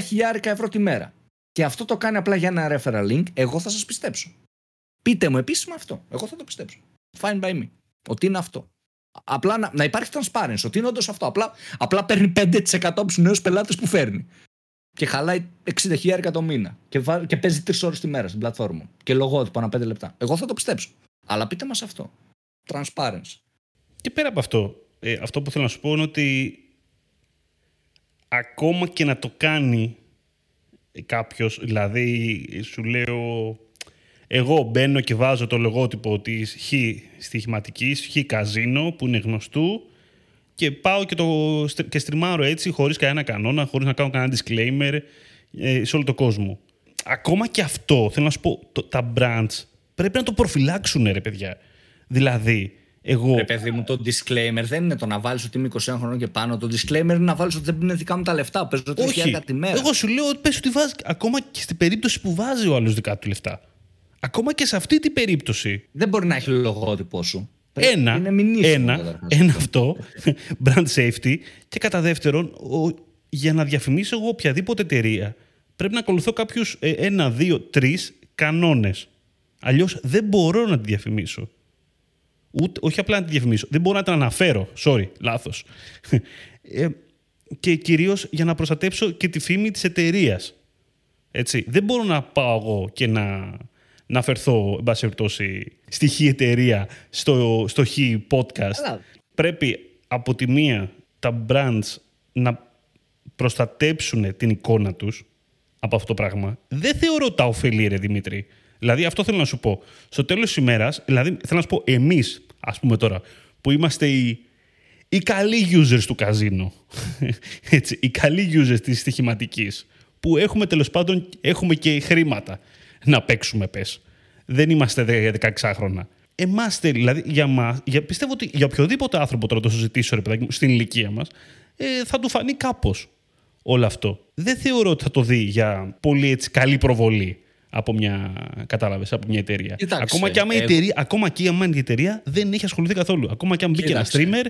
ευρώ τη μέρα. Και αυτό το κάνει απλά για ένα referral link, εγώ θα σας πιστέψω. Πείτε μου επίσημα αυτό. Εγώ θα το πιστέψω. Fine by me. Ότι είναι αυτό. Απλά να, να υπάρχει transparency, ότι είναι όντως αυτό. Απλά, απλά παίρνει 5% από τους νέους πελάτες που φέρνει. Και χαλάει 60.000 το μήνα. Και, βά, και παίζει 3 ώρες τη μέρα στην πλατφόρμα. Και λογότυπο ανά 5 λεπτά. Εγώ θα το πιστέψω. Αλλά πείτε μας αυτό. Transparency. Και πέρα από αυτό, ε, αυτό που θέλω να σου πω είναι ότι ακόμα και να το κάνει κάποιος, δηλαδή σου λέω εγώ μπαίνω και βάζω το λογότυπο της χ στοιχηματικής, χ καζίνο που είναι γνωστού και πάω και, το, και στριμάρω έτσι χωρίς κανένα κανόνα, χωρίς να κάνω κανένα disclaimer ε, σε όλο το κόσμο. Ακόμα και αυτό, θέλω να σου πω, τα brands πρέπει να το προφυλάξουν ρε παιδιά. Δηλαδή, εγώ... Ρε παιδί μου, το disclaimer δεν είναι το να βάλεις ότι είμαι 21 χρονών και πάνω. Το disclaimer είναι να βάλεις ότι δεν είναι δικά μου τα λεφτά. Παίζω Όχι. τη μέρα. Εγώ σου λέω ότι πες ότι βάζει. Ακόμα και στην περίπτωση που βάζει ο άλλος δικά του λεφτά. Ακόμα και σε αυτή την περίπτωση. Δεν μπορεί να έχει λογότυπό σου. Ένα, είναι ένα, ένα αυτό, brand safety. Και κατά δεύτερον, ο, για να διαφημίσω εγώ οποιαδήποτε εταιρεία, πρέπει να ακολουθώ κάποιους ε, ένα, δύο, τρεις κανόνες. Αλλιώς δεν μπορώ να τη διαφημίσω. Ούτε, όχι απλά να τη διαφημίσω. Δεν μπορώ να την αναφέρω. Sorry, λάθος. Ε, και κυρίως για να προστατέψω και τη φήμη της εταιρείας. Έτσι. Δεν μπορώ να πάω εγώ και να, να αφαιρθώ, εν πάση περιπτώσει, στη χ εταιρεία, στο, στο χ podcast. Πρέπει από τη μία τα brands να προστατέψουν την εικόνα τους από αυτό το πράγμα. Δεν θεωρώ τα ωφελεί, ρε Δημήτρη. Δηλαδή, αυτό θέλω να σου πω. Στο τέλος της ημέρας, δηλαδή, θέλω να σου πω, εμείς, ας πούμε τώρα, που είμαστε οι, οι καλοί users του καζίνο, έτσι, οι καλοί users της στοιχηματικής, που έχουμε τέλος πάντων έχουμε και χρήματα να παίξουμε, πες. Δεν είμαστε 16 χρόνια. Εμάστε, δηλαδή, για μα, για, πιστεύω ότι για οποιοδήποτε άνθρωπο τώρα το συζητήσω, ρε παιδάκι στην ηλικία μας, ε, θα του φανεί κάπως όλο αυτό. Δεν θεωρώ ότι θα το δει για πολύ έτσι, καλή προβολή από μια, κατάλαβες, από μια εταιρεία. ακόμα, και άμα η εταιρεία, ακόμα και άμα η εταιρεία δεν έχει ασχοληθεί καθόλου. Ακόμα και αν μπήκε ένα streamer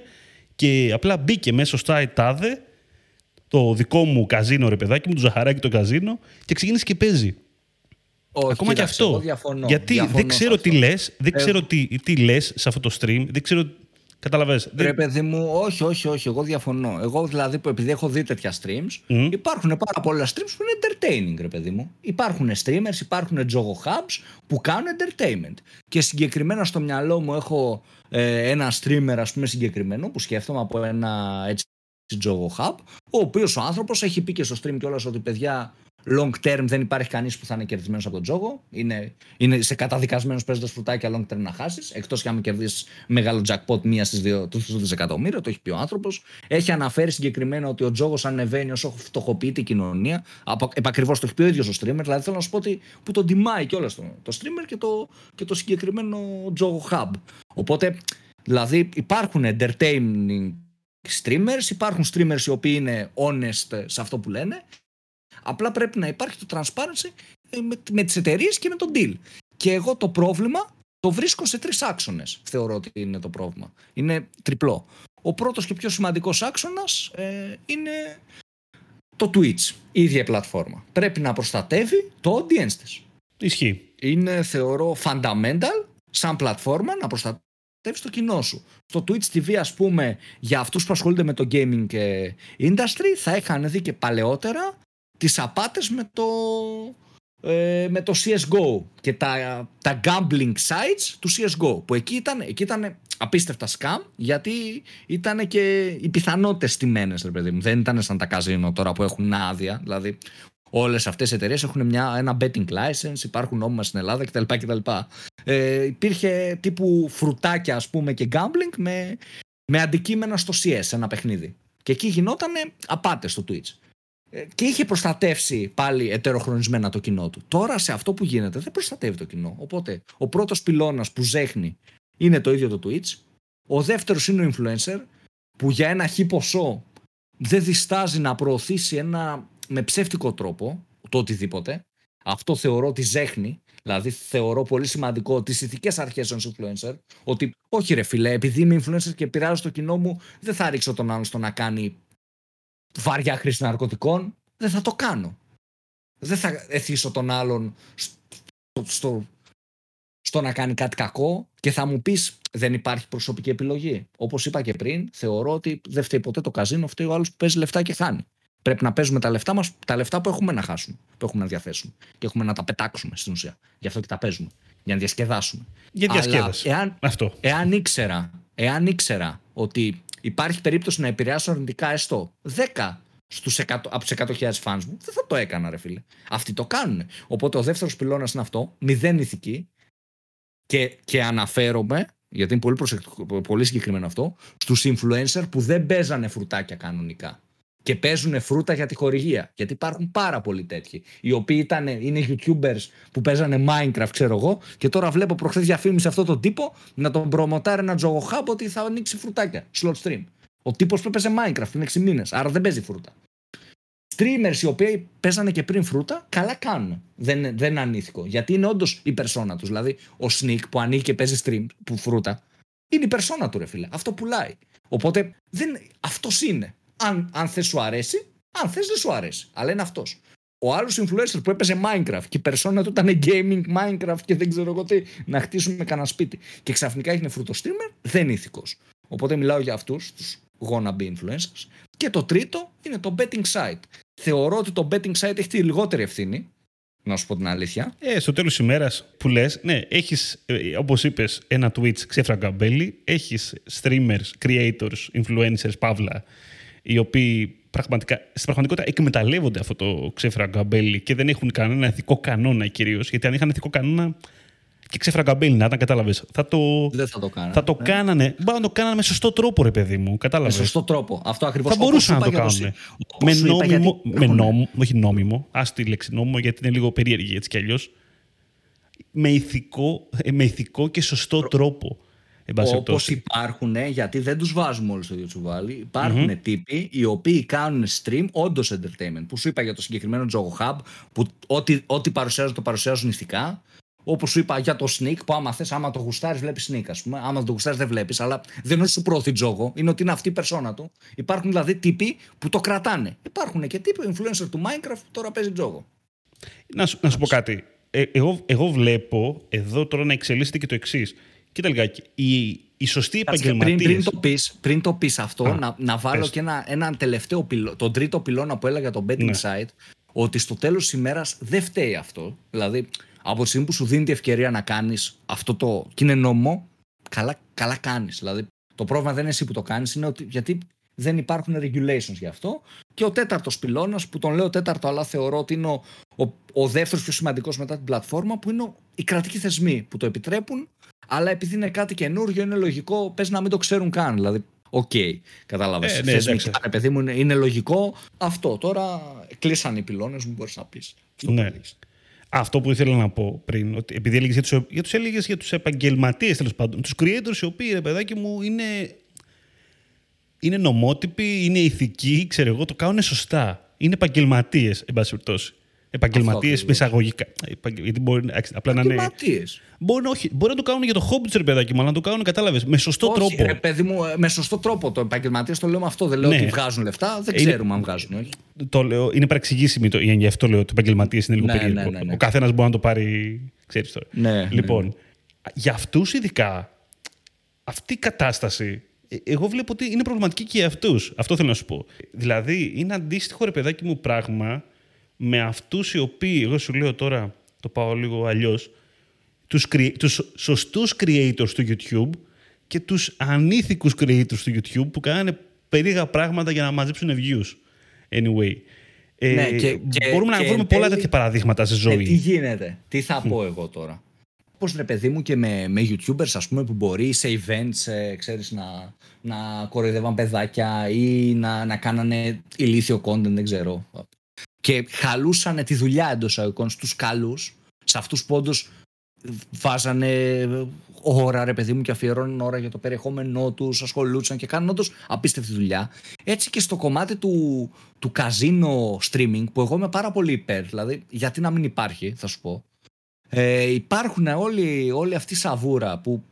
και απλά μπήκε μέσω στο τάδε το δικό μου καζίνο ρε παιδάκι μου, το ζαχαράκι το καζίνο και ξεκίνησε και παίζει. Όχι, Ακόμα και αυτό. Διαφωνώ, Γιατί; Δεν ξέρω τι λες, δεν ε, ξέρω τι, τι λες σε αυτό το stream, δεν ξέρω Καταλαβες. Ρε παιδί μου, όχι, όχι, όχι. Εγώ διαφωνώ. Εγώ δηλαδή, επειδή έχω δει τέτοια streams, mm. υπάρχουν πάρα πολλά streams που είναι entertaining, ρε παιδί μου. Υπάρχουν streamers, υπάρχουν jogo hubs που κάνουν entertainment. Και συγκεκριμένα στο μυαλό μου έχω ε, ένα streamer, ας πούμε, συγκεκριμένο που σκέφτομαι από ένα έτσι jogo hub, ο οποίος ο άνθρωπος έχει πει και στο stream κιόλας ότι παιδιά long term δεν υπάρχει κανείς που θα είναι κερδισμένος από τον τζόγο. Είναι, είναι σε καταδικασμένο παίζοντας φρουτάκια long term να χάσεις. Εκτός και αν κερδίσεις μεγάλο jackpot μία στις δύο του δισεκατομμύρια, το έχει πει ο άνθρωπος. Έχει αναφέρει συγκεκριμένα ότι ο τζόγος ανεβαίνει όσο φτωχοποιεί την κοινωνία. Επακριβώς το έχει πει ο ίδιος ο streamer. Δηλαδή θέλω να σου πω ότι που τον τιμάει κιόλας το, το streamer και το, και το συγκεκριμένο τζόγο hub. Οπότε δηλαδή υπάρχουν entertaining streamers, υπάρχουν streamers οι οποίοι είναι honest σε αυτό που λένε Απλά πρέπει να υπάρχει το transparency ε, με, με τις εταιρείες και με τον deal. Και εγώ το πρόβλημα το βρίσκω σε τρεις άξονες, θεωρώ ότι είναι το πρόβλημα. Είναι τριπλό. Ο πρώτος και πιο σημαντικός άξονας ε, είναι το Twitch, η ίδια πλατφόρμα. Πρέπει να προστατεύει το audience της. Ισχύει. Είναι, θεωρώ, fundamental σαν πλατφόρμα να προστατεύει το κοινό σου. Στο Twitch TV, ας πούμε, για αυτούς που ασχολούνται με το gaming ε, industry, θα είχαν δει και παλαιότερα τις απάτες με το, ε, με το CSGO και τα, τα gambling sites του CSGO που εκεί ήταν, εκεί ήταν απίστευτα scam γιατί ήταν και οι πιθανότητες τιμένες ρε παιδί μου δεν ήταν σαν τα καζίνο τώρα που έχουν άδεια δηλαδή όλες αυτές οι εταιρείες έχουν μια, ένα betting license υπάρχουν νόμιμα στην Ελλάδα κτλ. κτλ. Ε, υπήρχε τύπου φρουτάκια ας πούμε και gambling με, με αντικείμενα στο CS ένα παιχνίδι και εκεί γινόταν απάτες στο Twitch ε, και είχε προστατεύσει πάλι ετεροχρονισμένα το κοινό του. Τώρα σε αυτό που γίνεται δεν προστατεύει το κοινό. Οπότε ο πρώτος πυλώνας που ζέχνει είναι το ίδιο το Twitch. Ο δεύτερος είναι ο influencer που για ένα χι ποσό δεν διστάζει να προωθήσει ένα με ψεύτικο τρόπο το οτιδήποτε. Αυτό θεωρώ ότι ζέχνει. Δηλαδή θεωρώ πολύ σημαντικό τις ηθικές αρχές ενός influencer. Ότι όχι ρε φίλε, επειδή είμαι influencer και επηρεάζω το κοινό μου, δεν θα ρίξω τον άλλον στο να κάνει βάρια χρήση ναρκωτικών. Δεν θα το κάνω. Δεν θα εθίσω τον άλλον στο, στο, στο να κάνει κάτι κακό και θα μου πεις δεν υπάρχει προσωπική επιλογή. Όπως είπα και πριν, θεωρώ ότι δεν φταίει ποτέ το καζίνο, φταίει ο άλλος που παίζει λεφτά και χάνει. Πρέπει να παίζουμε τα λεφτά μας, τα λεφτά που έχουμε να χάσουμε, που έχουμε να διαθέσουμε και έχουμε να τα πετάξουμε στην ουσία. Γι' αυτό και τα παίζουμε. Για να διασκεδάσουμε. Για διασκέδαση. εάν, Αυτό. Εάν ήξερα, εάν ήξερα ότι υπάρχει περίπτωση να επηρεάσω αρνητικά έστω 10 στους 100, από τους 100.000 φans μου, δεν θα το έκανα, ρε φίλε. Αυτοί το κάνουν. Οπότε ο δεύτερος πυλώνας είναι αυτό, μηδέν ηθική. Και, και αναφέρομαι, γιατί είναι πολύ, προσεκτικό, πολύ συγκεκριμένο αυτό, στους influencer που δεν παίζανε φρουτάκια κανονικά και παίζουν φρούτα για τη χορηγία. Γιατί υπάρχουν πάρα πολλοί τέτοιοι. Οι οποίοι ήταν, είναι YouTubers που παίζανε Minecraft, ξέρω εγώ, και τώρα βλέπω προχθές διαφήμιση αυτό τον τύπο να τον προμοτάρει ένα τζογοχάμπ ότι θα ανοίξει φρουτάκια. Slot stream. Ο τύπος που έπαιζε Minecraft πριν 6 μήνες, άρα δεν παίζει φρούτα. Streamers οι οποίοι παίζανε και πριν φρούτα, καλά κάνουν. Δεν, δεν είναι ανήθικο. Γιατί είναι όντως η περσόνα τους. Δηλαδή, ο Sneak που ανοίγει και παίζει stream που φρούτα, είναι η περσόνα του, ρε φίλε. Αυτό πουλάει. Οπότε αυτός είναι αν, αν θες σου αρέσει, αν θες δεν σου αρέσει. Αλλά είναι αυτός. Ο άλλος influencer που έπαιζε Minecraft και η περσόνα του ήταν gaming Minecraft και δεν ξέρω εγώ τι, να χτίσουμε κανένα σπίτι. Και ξαφνικά έγινε φρούτο streamer, δεν είναι ηθικός. Οπότε μιλάω για αυτούς, τους gonna be influencers. Και το τρίτο είναι το betting site. Θεωρώ ότι το betting site έχει τη λιγότερη ευθύνη. Να σου πω την αλήθεια. Ε, στο τέλος της ημέρας που λες, ναι, έχεις, ε, όπως είπες, ένα Twitch ξέφραγκα μπέλη, έχεις streamers, creators, influencers, παύλα, οι οποίοι πραγματικά, στην πραγματικότητα εκμεταλλεύονται αυτό το ξεφραγκαμπέλι και δεν έχουν κανένα ηθικό κανόνα κυρίως. Γιατί αν είχαν ηθικό κανόνα και ξεφραγκαμπέλι να ήταν, κατάλαβες. Θα το, δεν θα το κάνανε. Θα το ναι. κάνανε. Μπορεί να το κάνανε με σωστό τρόπο, ρε παιδί μου. Κατάλαβες. Με σωστό τρόπο. Αυτό ακριβώς Θα μπορούσαν να το κάνουν. Με νόμιμο. Με νόμο, όχι νόμιμο. Α τη λέξη νόμιμο, γιατί είναι λίγο περίεργη έτσι κι αλλιώς. Με ηθικό, ε, με ηθικό και σωστό τρόπο. Όπως υπάρχουν, γιατί δεν τους βάζουμε όλου στο ίδιο τσουβάλι, υπάρχουν mm-hmm. τύποι οι οποίοι κάνουν stream όντως entertainment. Που σου είπα για το συγκεκριμένο Jogo Hub, που ό,τι, ό,τι παρουσιάζουν το παρουσιάζουν ηθικά. Όπω σου είπα για το sneak, που άμα θες, άμα το γουστάρεις, βλέπεις sneak, ας πούμε. Άμα το γουστάρεις, δεν βλέπεις, αλλά δεν είναι ότι σου προωθεί τζόγο, είναι ότι είναι αυτή η περσόνα του. Υπάρχουν δηλαδή τύποι που το κρατάνε. Υπάρχουν και τύποι influencer του Minecraft που τώρα παίζει τζόγο. Να σου, να σου πω κάτι. Ε, εγώ, εγώ βλέπω εδώ τώρα να εξελίσσεται και το εξής. Κοίτα λιγάκι. Οι, οι σωστοί επαγγελματίε. Πριν, πριν, το πεις, πριν το πεις αυτό, να, να βάλω πες. και ένα, ένα τελευταίο πυλώνα, τον τρίτο πυλώνα που έλεγα το betting ναι. site, ότι στο τέλος της ημέρας δεν φταίει αυτό. Δηλαδή, από τη στιγμή που σου δίνει τη ευκαιρία να κάνεις αυτό το. και είναι νόμο, καλά, καλά κάνεις. Δηλαδή, το πρόβλημα δεν είναι εσύ που το κάνεις, είναι ότι γιατί δεν υπάρχουν regulations γι' αυτό. Και ο τέταρτος πυλώνας, που τον λέω τέταρτο, αλλά θεωρώ ότι είναι ο, ο, ο δεύτερος πιο σημαντικός μετά την πλατφόρμα, που είναι οι κρατικοί θεσμοί που το επιτρέπουν αλλά επειδή είναι κάτι καινούριο, είναι λογικό, πες να μην το ξέρουν καν. Δηλαδή, OK, okay, κατάλαβες. Ε, ναι, Θεσμικά, ρε παιδί μου, είναι, είναι, λογικό. Αυτό τώρα κλείσαν οι πυλώνες μου, μπορείς να πεις. Ναι. Αυτό που ήθελα να πω πριν, ότι επειδή έλεγες για τους για τους, έλεγες για τους επαγγελματίες τέλος πάντων, τους creators οι οποίοι, ρε παιδάκι μου, είναι, είναι νομότυποι, είναι ηθικοί, ξέρω εγώ, το κάνουν σωστά. Είναι επαγγελματίες, εν πάση περιπτώσει επαγγελματίες με εισαγωγικά. Γιατί μπορεί απλά να είναι. Μπορεί, όχι, μπορεί να το κάνουν για το χόμπι τους ρε παιδάκι μου, αλλά να το κάνουν, κατάλαβες, με σωστό όχι, τρόπο. Ρε, παιδί μου, με σωστό τρόπο. Το επαγγελματίες το λέω με αυτό. Δεν λέω ναι. ότι βγάζουν λεφτά, δεν είναι, ξέρουμε αν βγάζουν. Όχι. Το λέω, είναι παρεξηγήσιμη το, γι' αυτό λέω ότι επαγγελματίες είναι λίγο ναι, περίεργο. Ναι, ναι, ναι, Ο καθένας μπορεί να το πάρει. Ξέρεις τώρα. Ναι, λοιπόν, ναι. για αυτούς ειδικά, αυτή η κατάσταση ε, εγώ βλέπω ότι είναι προβληματική και για αυτούς. Αυτό θέλω να σου πω. Δηλαδή, είναι αντίστοιχο ρε παιδάκι μου πράγμα με αυτούς οι οποίοι, εγώ σου λέω τώρα, το πάω λίγο αλλιώς, τους, τους σωστούς creators του YouTube και τους ανήθικους creators του YouTube που κάνανε περίεργα πράγματα για να μαζέψουν views. Anyway. Ε, ναι, και, μπορούμε και, να βρούμε πολλά τέτοια παραδείγματα στη ζωή. τι γίνεται, τι θα πω εγώ τώρα. Πώς ρε παιδί μου και με, με YouTubers ας πούμε που μπορεί σε events ε, ξέρεις, να, να κοροϊδεύαν παιδάκια ή να, να κάνανε ηλίθιο content, δεν ξέρω και χαλούσαν τη δουλειά εντός αγωγικών στους καλούς, σε αυτούς που όντως βάζανε ώρα ρε παιδί μου και αφιερώνουν ώρα για το περιεχόμενό τους, ασχολούνταν και κάνουν όντως απίστευτη δουλειά. Έτσι και στο κομμάτι του, του καζίνο streaming που εγώ είμαι πάρα πολύ υπέρ, δηλαδή γιατί να μην υπάρχει θα σου πω. Ε, υπάρχουν όλοι, όλη αυτή η σαβούρα που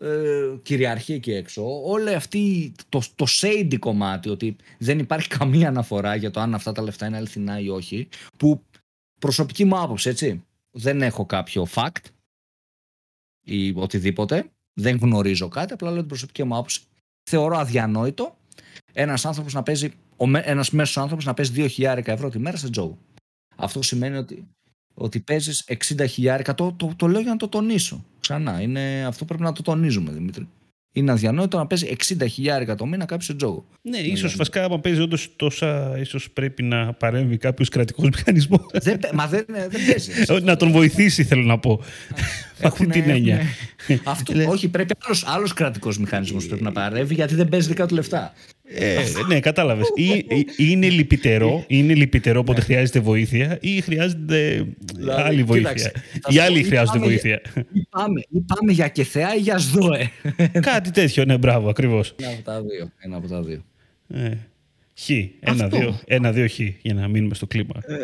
ε, κυριαρχεί εκεί έξω, όλη αυτή το, το shady κομμάτι ότι δεν υπάρχει καμία αναφορά για το αν αυτά τα λεφτά είναι αληθινά ή όχι, που προσωπική μου άποψη έτσι, δεν έχω κάποιο fact ή οτιδήποτε, δεν γνωρίζω κάτι, απλά λέω την προσωπική μου άποψη. Θεωρώ αδιανόητο ένας άνθρωπος να παίζει, ένας μέσος άνθρωπος να παίζει 2.000 ευρώ τη μέρα σε τζόγο. Αυτό σημαίνει ότι, ότι παίζεις 60.000. Το, το, το λέω για να το τονίσω. Ξανά. Είναι, αυτό πρέπει να το τονίζουμε, Δημήτρη είναι αδιανόητο να παίζει 60.000 το μήνα κάποιος σε τζόγο. Ναι, ίσως βασικά άμα παίζει όντως τόσα, ίσως πρέπει να παρέμβει κάποιος κρατικός μηχανισμός. Δεν, μα δεν, δεν παίζει. να τον βοηθήσει, θέλω να πω. Αυτή την έννοια. Αυτό, όχι, πρέπει άλλος κρατικός μηχανισμός πρέπει να παρέμβει γιατί δεν παίζει δικά του λεφτά. Ε, ναι, κατάλαβες. Ή, είναι λυπητερό, είναι λυπητερό οπότε χρειάζεται βοήθεια, ή χρειάζεται δηλαδή, άλλη βοήθεια. Οι άλλοι χρειάζονται βοήθεια. Ή πάμε, ή πάμε για κεθέα ή για σδόε. Κάτι τέτοιο, ναι, μπράβο, ακριβώς. Ένα από τα δύο. Ένα από τα δύο. Ε, χ. Ένα-δύο ένα, δύο, χ, για να μείνουμε στο κλίμα. Ε,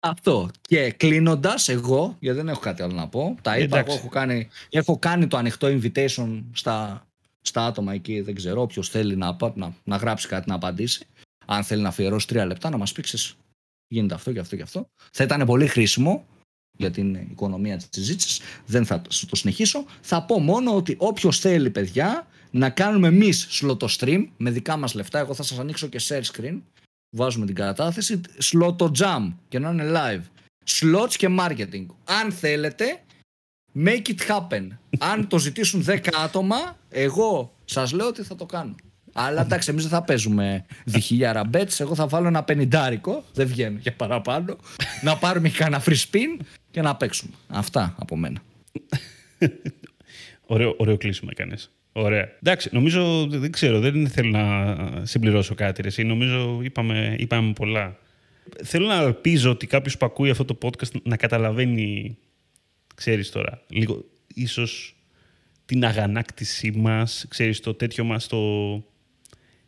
αυτό. Και κλείνοντας, εγώ, γιατί δεν έχω κάτι άλλο να πω, τα είπα, εγώ έχω κάνει, έχω κάνει το ανοιχτό invitation στα στα άτομα εκεί, δεν ξέρω, όποιος θέλει να, να, να γράψει κάτι να απαντήσει. Αν θέλει να αφιερώσει τρία λεπτά, να μας πει γίνεται αυτό και αυτό και αυτό. Θα ήταν πολύ χρήσιμο για την οικονομία της συζήτησης. Δεν θα το συνεχίσω. Θα πω μόνο ότι όποιος θέλει, παιδιά, να κάνουμε εμείς σλότο stream με δικά μας λεφτά. Εγώ θα σας ανοίξω και share screen. Βάζουμε την κατάθεση. Σλότο jam και να είναι live. Slots και marketing. Αν θέλετε, Make it happen. Αν το ζητήσουν 10 άτομα, εγώ σας λέω ότι θα το κάνω. Αλλά εντάξει, εμείς δεν θα παίζουμε διχίλιαρα μπέτ. Εγώ θα βάλω ένα πενιντάρικο. Δεν βγαίνω για παραπάνω. να πάρουμε και ένα free spin και να παίξουμε. Αυτά από μένα. ωραίο, ωραίο κλείσιμο έκανες. Ωραία. Εντάξει, νομίζω, δεν ξέρω, δεν θέλω να συμπληρώσω κάτι. Ρε. Νομίζω είπαμε, είπαμε πολλά. Θέλω να ελπίζω ότι κάποιος που ακούει αυτό το podcast να καταλαβαίνει ξέρεις τώρα, λίγο ίσως την αγανάκτησή μας, ξέρεις το τέτοιο μας, το,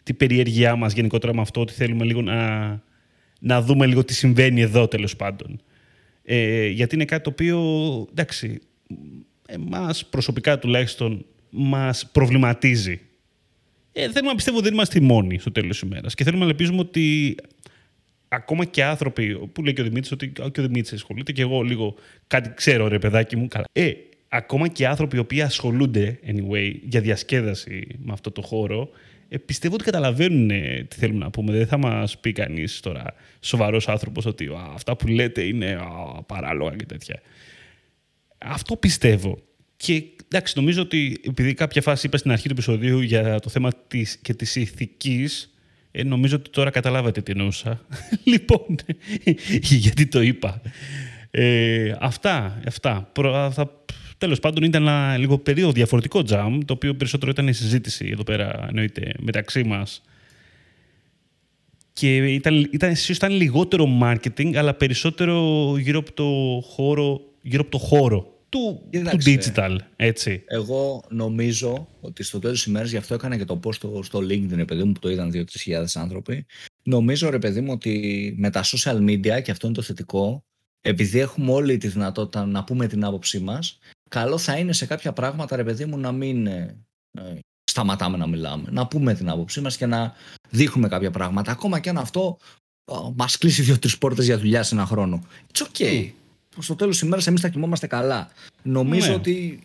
την περιέργειά μας γενικότερα με αυτό, ότι θέλουμε λίγο να, να δούμε λίγο τι συμβαίνει εδώ τέλος πάντων. Ε, γιατί είναι κάτι το οποίο, εντάξει, εμάς προσωπικά τουλάχιστον μας προβληματίζει. Ε, θέλουμε να πιστεύω ότι δεν είμαστε οι μόνοι στο τέλος της ημέρας και θέλουμε να ελπίζουμε ότι ακόμα και άνθρωποι που λέει και ο Δημήτρης ότι και ο Δημήτρης ασχολείται και εγώ λίγο κάτι ξέρω ρε παιδάκι μου. Καλά. Ε, ακόμα και άνθρωποι οι οποίοι ασχολούνται anyway για διασκέδαση με αυτό το χώρο ε, πιστεύω ότι καταλαβαίνουν ε, τι θέλουμε να πούμε. Δεν θα μας πει κανείς τώρα σοβαρός άνθρωπος ότι αυτά που λέτε είναι α, παράλογα και τέτοια. Αυτό πιστεύω. Και εντάξει, νομίζω ότι επειδή κάποια φάση είπα στην αρχή του επεισοδίου για το θέμα της και της ηθικής, ε, νομίζω ότι τώρα καταλάβατε τι εννοούσα. λοιπόν, γιατί το είπα. Ε, αυτά, αυτά. Προ, θα, τέλος πάντων ήταν ένα λίγο περίοδο διαφορετικό jam, το οποίο περισσότερο ήταν η συζήτηση εδώ πέρα, εννοείται, μεταξύ μας. Και ήταν, ήταν, ήταν λιγότερο marketing, αλλά περισσότερο γύρω από το χώρο, γύρω από το χώρο του, του digital, έτσι. Εγώ νομίζω ότι στο τέλος της ημέρας, γι' αυτό έκανα και το post στο, στο LinkedIn, ρε παιδί μου, που το είδαν 2-3 χιλιάδες άνθρωποι. Νομίζω, ρε παιδί μου, ότι με τα social media, και αυτό είναι το θετικό, επειδή έχουμε όλη τη δυνατότητα να πούμε την άποψή μας, καλό θα είναι σε κάποια πράγματα, ρε παιδί μου, να μην ε, ε σταματάμε να μιλάμε. Να πούμε την άποψή μας και να δείχνουμε κάποια πράγματα. Ακόμα και αν αυτό μας κλείσει δύο-τρεις πόρτες για δουλειά σε ένα χρόνο. It's okay στο τέλος της ημέρας εμείς θα κοιμόμαστε καλά. Νομίζω ναι. ότι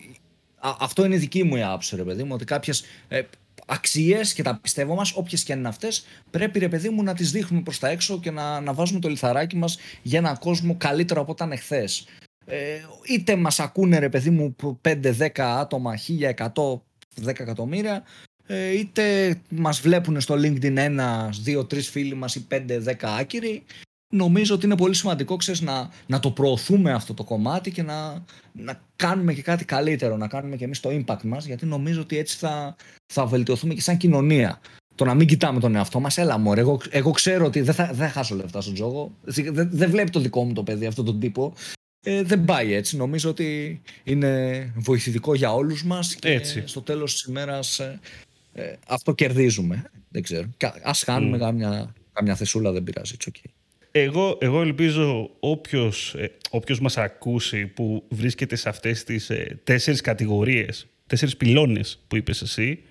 αυτό είναι η δική μου η άποψη, ρε παιδί μου, ότι κάποιες ε, αξίες και τα πιστεύω μας, όποιες και αν είναι αυτές, πρέπει ρε παιδί μου να τις δείχνουμε προς τα έξω και να, να βάζουμε το λιθαράκι μας για έναν κόσμο καλύτερο από όταν εχθές. Ε, είτε μας ακούνε ρε παιδί μου 5-10 άτομα, 1100, 10 εκατομμύρια, ε, είτε μας βλέπουν στο LinkedIn ένα, δύο, τρεις φίλοι μας ή 5-10 άκυροι νομίζω ότι είναι πολύ σημαντικό ξέρεις, να, να το προωθούμε αυτό το κομμάτι και να, να κάνουμε και κάτι καλύτερο, να κάνουμε και εμείς το impact μας, γιατί νομίζω ότι έτσι θα, θα βελτιωθούμε και σαν κοινωνία. το να μην κοιτάμε τον εαυτό μας. Έλα, μωρέ, εγώ, εγώ ξέρω ότι δεν θα, δεν χάσω λεφτά στον τζόγο. Δεν, δεν βλέπει το δικό μου το παιδί αυτόν τον τύπο. Ε, δεν πάει έτσι. Νομίζω ότι είναι βοηθητικό για όλους μας και Έτσι. στο τέλος της ημέρας ε, ε, αυτό κερδίζουμε. Δεν ξέρω. Κα- Ας χάνουμε κάμια, κάμια θεσούλα, δεν πειράζει. It's okay. Εγώ, εγώ ελπίζω όποιος, ε, όποιος μας ακούσει που βρίσκεται σε αυτές τις ε, τέσσερις κατηγορίες, τέσσερις πυλώνες που είπες εσύ,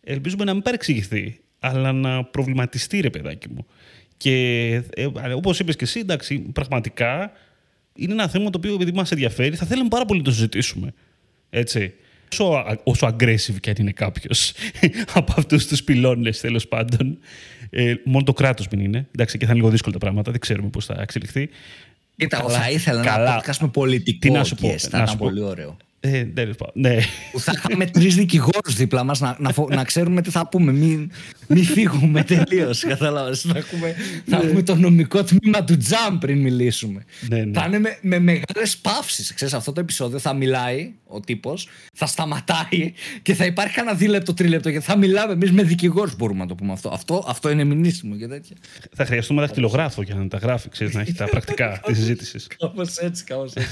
ελπίζουμε να μην παρεξηγηθεί, αλλά να προβληματιστεί ρε παιδάκι μου. Και ε, όπως είπες και εσύ, εντάξει, πραγματικά είναι ένα θέμα το οποίο επειδή μας ενδιαφέρει, θα θέλαμε πάρα πολύ να το συζητήσουμε. Έτσι. Όσο, α- όσο aggressive και αν είναι κάποιος από αυτούς τους πυλώνες, τέλος πάντων. Ε, μόνο το κράτος μην είναι. Εντάξει, και θα είναι λίγο δύσκολα τα πράγματα. Δεν ξέρουμε πώς θα εξελιχθεί. Κοίτα, εγώ Καλά, θα ήθελα καλά. να podcast με πολιτικό Τι να σου πω, guest. Θα να ήταν σου πω. πολύ ωραίο. Ε, τέλος πάντων. ναι. Που θα είχαμε τρεις δικηγόρους δίπλα μας να, να, φο- να ξέρουμε τι θα πούμε. Μην, μην φύγουμε τελείως. Κατάλαβες. Θα, έχουμε, θα έχουμε το νομικό τμήμα του τζαμ πριν μιλήσουμε. Ναι, ναι. Θα είναι με, με μεγάλες παύσεις. Ξέρεις, αυτό το επεισόδιο θα μιλάει ο τύπος, θα σταματάει και θα υπάρχει κανένα δίλεπτο, τρίλεπτο γιατί θα μιλάμε εμείς με δικηγόρους. Μπορούμε να το πούμε αυτό. Αυτό, αυτό είναι μηνύσιμο και τέτοια. θα χρειαστούμε δαχτυλογράφο για να τα γράφει, ξέρεις, να έχει τα πρακτικά της συζήτησης. Κάπως έτσι, κάπως έτσι.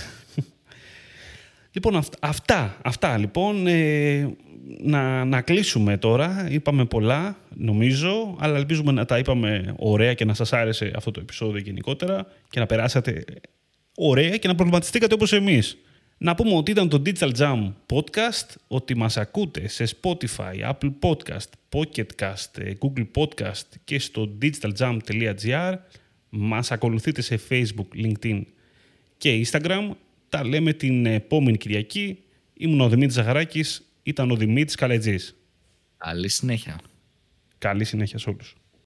Λοιπόν, αυ- αυτά, αυτά λοιπόν. Ε, να, να κλείσουμε τώρα. Είπαμε πολλά, νομίζω, αλλά ελπίζουμε να τα είπαμε ωραία και να σας άρεσε αυτό το επεισόδιο γενικότερα και να περάσατε ωραία και να προβληματιστήκατε όπως εμείς. Να πούμε ότι ήταν το Digital Jam Podcast, ότι μας ακούτε σε Spotify, Apple Podcast, Pocket Cast, ε, Google Podcast και στο digitaljam.gr. Μας ακολουθείτε σε Facebook, LinkedIn και Instagram. Τα λέμε την επόμενη Κυριακή. Ήμουν ο Δημήτρης Ζαχαράκης, ήταν ο Δημήτρης Καλετζής. Καλή συνέχεια. Καλή συνέχεια σε όλους.